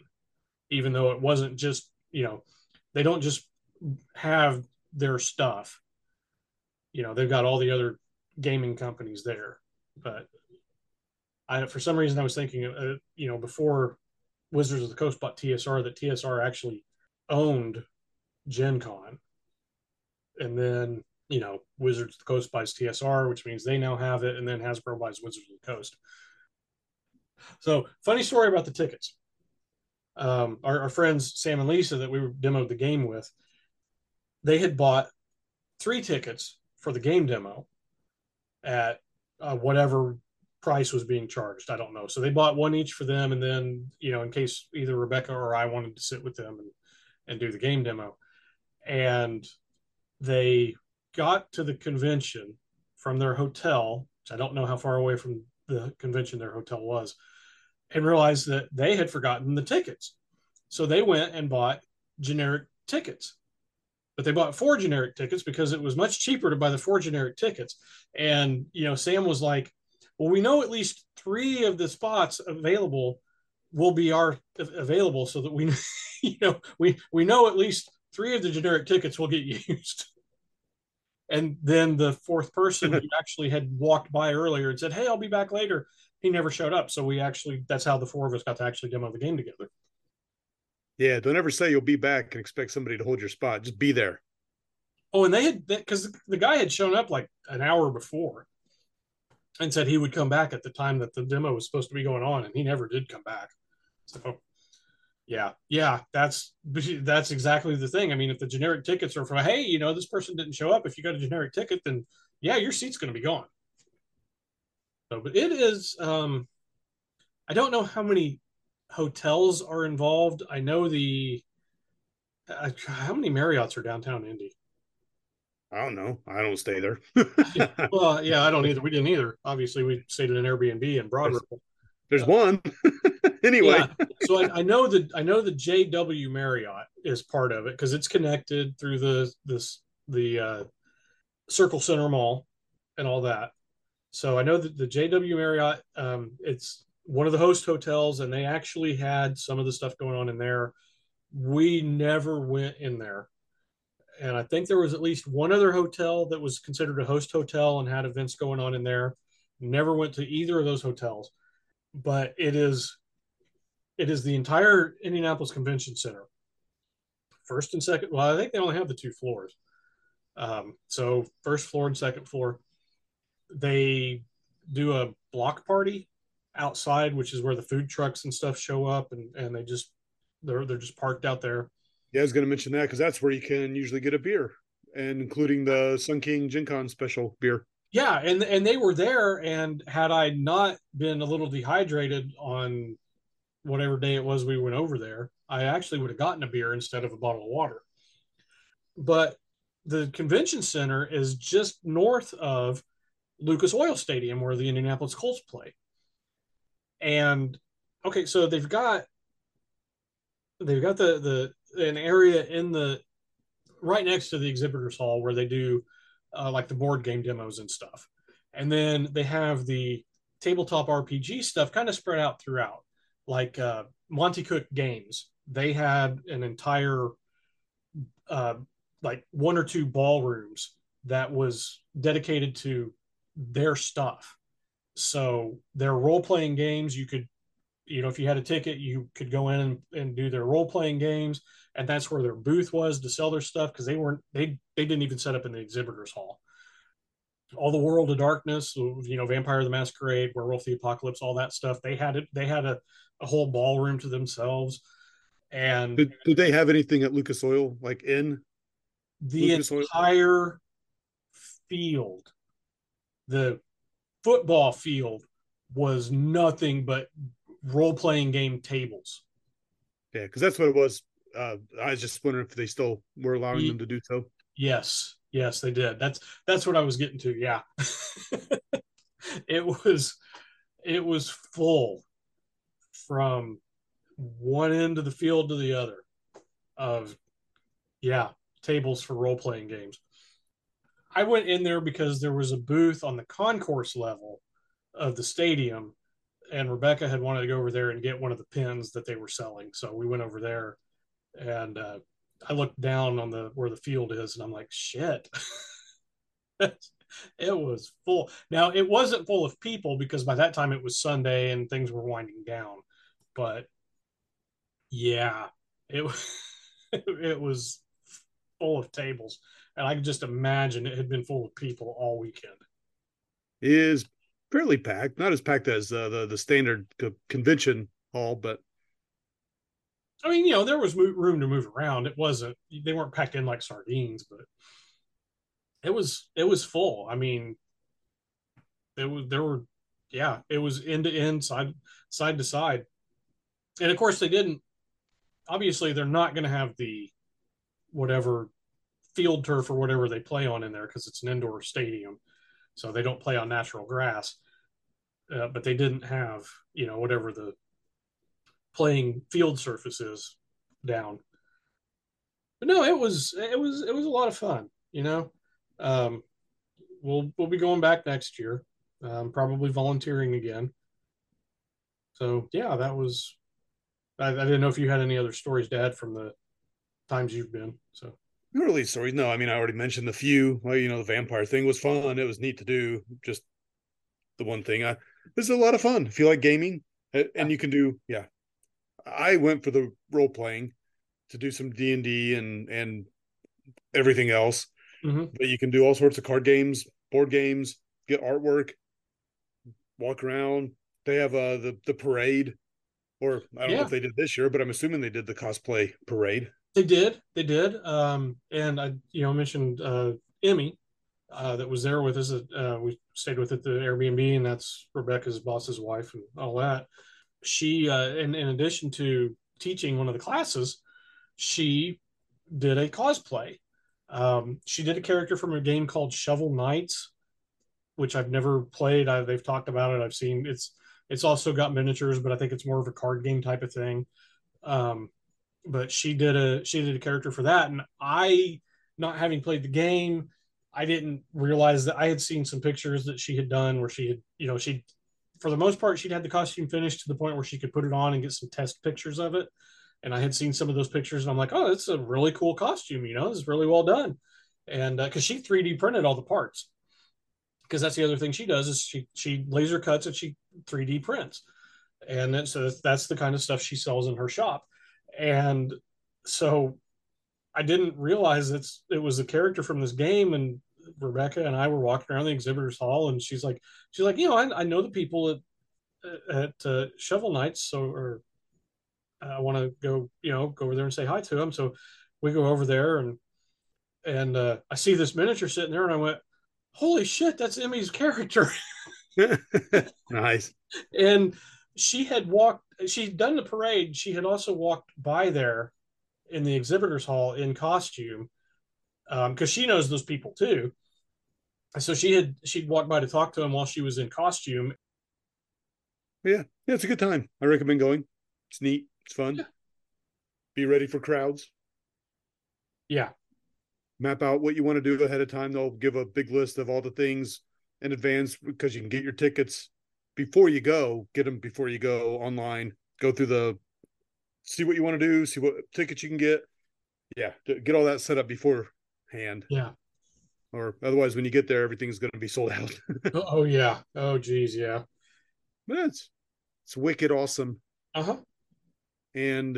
C: even though it wasn't just you know they don't just have their stuff. You know they've got all the other gaming companies there, but I for some reason I was thinking uh, you know before Wizards of the Coast bought TSR that TSR actually owned Gen Con. And then, you know, Wizards of the Coast buys TSR, which means they now have it, and then Hasbro buys Wizards of the Coast. So, funny story about the tickets. Um, our, our friends Sam and Lisa that we demoed the game with, they had bought three tickets for the game demo at uh, whatever price was being charged. I don't know. So they bought one each for them, and then you know, in case either Rebecca or I wanted to sit with them and and do the game demo, and they got to the convention from their hotel. Which I don't know how far away from the convention their hotel was, and realized that they had forgotten the tickets. So they went and bought generic tickets. But they bought four generic tickets because it was much cheaper to buy the four generic tickets. And, you know, Sam was like, well, we know at least three of the spots available will be our available so that we, you know, we, we know at least three of the generic tickets will get used. And then the fourth person who actually had walked by earlier and said, Hey, I'll be back later. He never showed up. So we actually, that's how the four of us got to actually demo the game together.
B: Yeah, don't ever say you'll be back and expect somebody to hold your spot. Just be there.
C: Oh, and they had because the guy had shown up like an hour before and said he would come back at the time that the demo was supposed to be going on, and he never did come back. So, yeah, yeah, that's that's exactly the thing. I mean, if the generic tickets are for hey, you know, this person didn't show up. If you got a generic ticket, then yeah, your seat's going to be gone. So, but it is. um I don't know how many hotels are involved. I know the uh, how many Marriotts are downtown Indy.
B: I don't know. I don't stay there.
C: well, yeah, I don't either. We didn't either. Obviously, we stayed at an Airbnb in Broad Ripple.
B: There's, there's one. anyway,
C: yeah. so I, I, know that I know the JW Marriott is part of it because it's connected through the this the uh, Circle Centre Mall and all that. So I know that the JW Marriott, um, it's one of the host hotels, and they actually had some of the stuff going on in there. We never went in there and I think there was at least one other hotel that was considered a host hotel and had events going on in there. Never went to either of those hotels, but it is it is the entire Indianapolis Convention Center, first and second. Well, I think they only have the two floors. Um, so first floor and second floor, they do a block party outside, which is where the food trucks and stuff show up, and and they just they're they're just parked out there
B: yeah, I was going to mention that because that's where you can usually get a beer, and including the Sun King Gen Con special beer.
C: Yeah, and and they were there, and had I not been a little dehydrated on whatever day it was we went over there, I actually would have gotten a beer instead of a bottle of water. But the convention center is just north of Lucas Oil Stadium, where the Indianapolis Colts play. And okay, so they've got they've got the the an area in the right next to the exhibitors hall where they do uh, like the board game demos and stuff. And then they have the tabletop rpg stuff kind of spread out throughout. Like uh, monte cook games they had an entire uh, like one or two ballrooms that was dedicated to their stuff so their role-playing games. You could you know if you had a ticket you could go in and, and do their role-playing games. And that's where their booth was to sell their stuff because they weren't they they didn't even set up in the exhibitors hall. All the world of darkness you know vampire the masquerade werewolf the apocalypse all that stuff they had it they had a, a whole ballroom to themselves. And
B: did, did they have anything at lucas oil like in
C: the lucas entire oil? field the football field was nothing but role-playing game tables
B: yeah because that's what it was uh, I was just wondering if they still were allowing them to do so.
C: Yes, yes, they did. That's that's what I was getting to. Yeah, it was it was full from one end of the field to the other of yeah tables for role playing games. I went in there because there was a booth on the concourse level of the stadium, and Rebecca had wanted to go over there and get one of the pins that they were selling. So we went over there and uh, I looked down on the where the field is, and I'm like, shit. it was full. Now it wasn't full of people because by that time it was Sunday and things were winding down. But yeah, it it was full of tables, and I can just imagine it had been full of people all weekend.
B: It is fairly packed, not as packed as uh, the the standard co- convention hall, but
C: I mean, you know, there was room to move around. It wasn't they weren't packed in like sardines, but it was it was full. I mean, it was there were yeah, it was end to end, side side to side, and of course they didn't. Obviously, they're not going to have the whatever field turf or whatever they play on in there because it's an indoor stadium, so they don't play on natural grass. Uh, but they didn't have you know whatever the playing field surface is down. But no, it was it was it was a lot of fun. You know, um, we'll we'll be going back next year, um, probably volunteering again. So yeah, that was. I, I didn't know if you had any other stories, Dad, from the times you've been. So
B: not really stories. No, I mean I already mentioned the few. Well, you know, the vampire thing was fun. It was neat to do. Just the one thing. I this is a lot of fun. If you like gaming, and yeah. you can do yeah. I went for the role playing to do some D and D and and everything else. Mm-hmm. But you can do all sorts of card games, board games, get artwork, walk around. They have uh the the parade, or I don't yeah. know if they did this year, but I'm assuming they did the cosplay parade.
C: They did, they did. Um, and I you know mentioned uh, Emmy uh, that was there with us. Uh, we stayed with at the Airbnb, and that's Rebecca's boss's wife and all that. She, uh, in, in addition to teaching one of the classes, she did a cosplay. Um, she did a character from a game called Shovel Knights, which I've never played. I, they've talked about it. I've seen it's it's also got miniatures, but I think it's more of a card game type of thing. Um, but she did a she did a character for that, and I, not having played the game, I didn't realize that I had seen some pictures that she had done where she had, you know, she, for the most part, she'd had the costume finished to the point where she could put it on and get some test pictures of it. And I had seen some of those pictures, and I'm like, oh, it's a really cool costume. You know, it's really well done. And because uh, she 3D printed all the parts, because that's the other thing she does is she she laser cuts and she 3D prints, and then, so that's the kind of stuff she sells in her shop. And so I didn't realize it's it was a character from this game, and Rebecca and I were walking around the exhibitors hall, and she's like, she's like, you know, I, I know the people at at uh, Shovel Knights, so or I want to go, you know, go over there and say hi to them. So we go over there, and and uh, I see this miniature sitting there, and I went, holy shit, that's Emmy's character.
B: nice.
C: And she had walked, she'd done the parade. She had also walked by there in the exhibitors hall in costume because um, she knows those people too. So she had she'd walked by to talk to him while she was in costume.
B: Yeah, yeah, it's a good time. I recommend going. It's neat. It's fun. Yeah. Be ready for crowds.
C: Yeah.
B: Map out what you want to do ahead of time. They'll give a big list of all the things in advance because you can get your tickets before you go. Get them before you go online. Go through the see what you want to do. See what tickets you can get. Yeah, get all that set up beforehand.
C: Yeah.
B: Or otherwise, when you get there, everything's going to be sold out.
C: oh, oh, yeah. Oh geez, yeah.
B: But it's it's wicked awesome.
C: Uh huh.
B: And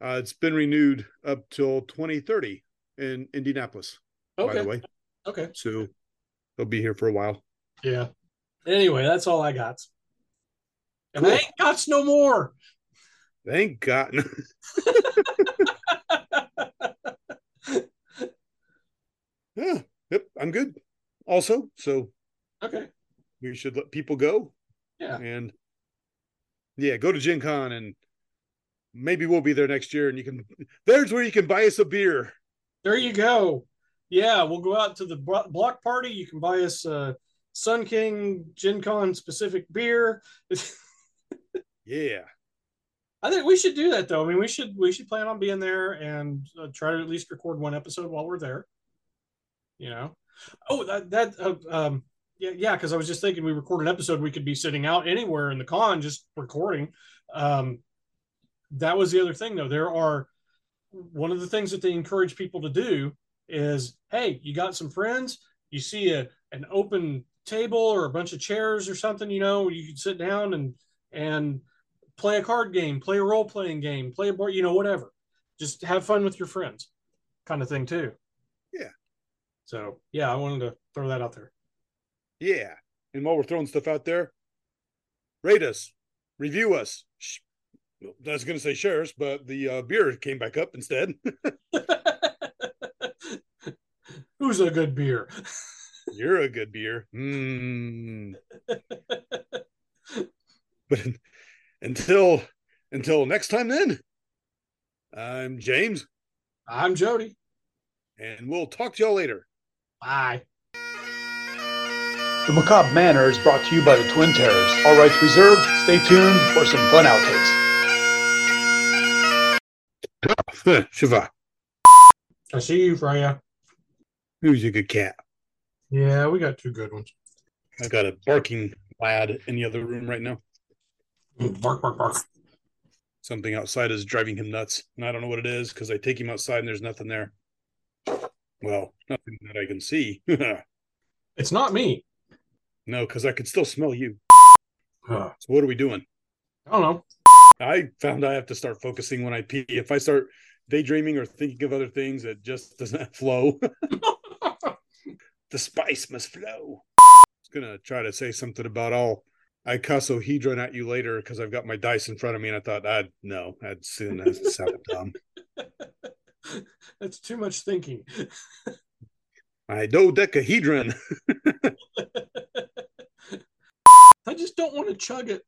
B: uh, it's been renewed up till 2030 in Indianapolis. Okay. By the way.
C: Okay.
B: So they'll be here for a while.
C: Yeah. Anyway, that's all I got. And cool. I ain't got no more.
B: Thank God. yeah, yep, I'm good. Also, so
C: okay,
B: we should let people go.
C: Yeah,
B: and yeah, go to Gen Con and maybe we'll be there next year. And you can there's where you can buy us a beer.
C: There you go. Yeah, we'll go out to the block party. You can buy us a Sun King Gen Con specific beer.
B: yeah.
C: I think we should do that though. I mean, we should we should plan on being there and uh, try to at least record one episode while we're there. You know, oh that that uh, um yeah yeah because I was just thinking we record an episode we could be sitting out anywhere in the con just recording. Um, that was the other thing though. There are one of the things that they encourage people to do is hey you got some friends you see a an open table or a bunch of chairs or something you know you can sit down and and play a card game, play a role playing game, play a board, you know, whatever. Just have fun with your friends, kind of thing too. Yeah. So yeah, I wanted to throw that out there.
B: Yeah. And while we're throwing stuff out there, rate us, review us. I was going to say shares, but the uh, beer came back up instead.
C: Who's a good beer?
B: You're a good beer. Mm. but until until next time, then. I'm James.
C: I'm Jody.
B: And we'll talk to y'all later.
C: Bye.
A: The Macabre Manor is brought to you by the Twin Terrors. All rights reserved. Stay tuned for some fun outtakes.
B: Shiva.
C: I see you, Freya.
B: Who's a good cat?
C: Yeah, we got two good ones.
B: I got a barking lad in the other room right now.
C: Mm, bark, bark, bark.
B: Something outside is driving him nuts, and I don't know what it is because I take him outside and there's nothing there. Well, nothing that I can see.
C: it's not me.
B: No, because I could still smell you.
C: Huh.
B: So what are we doing?
C: I don't know.
B: I found I have to start focusing when I pee. If I start daydreaming or thinking of other things, it just doesn't flow. the spice must flow. I was gonna try to say something about oh, all icosahedron at you later because I've got my dice in front of me, and I thought I'd no, I'd soon that sound dumb.
C: That's too much thinking.
B: I dodecahedron.
C: I just don't want to chug it.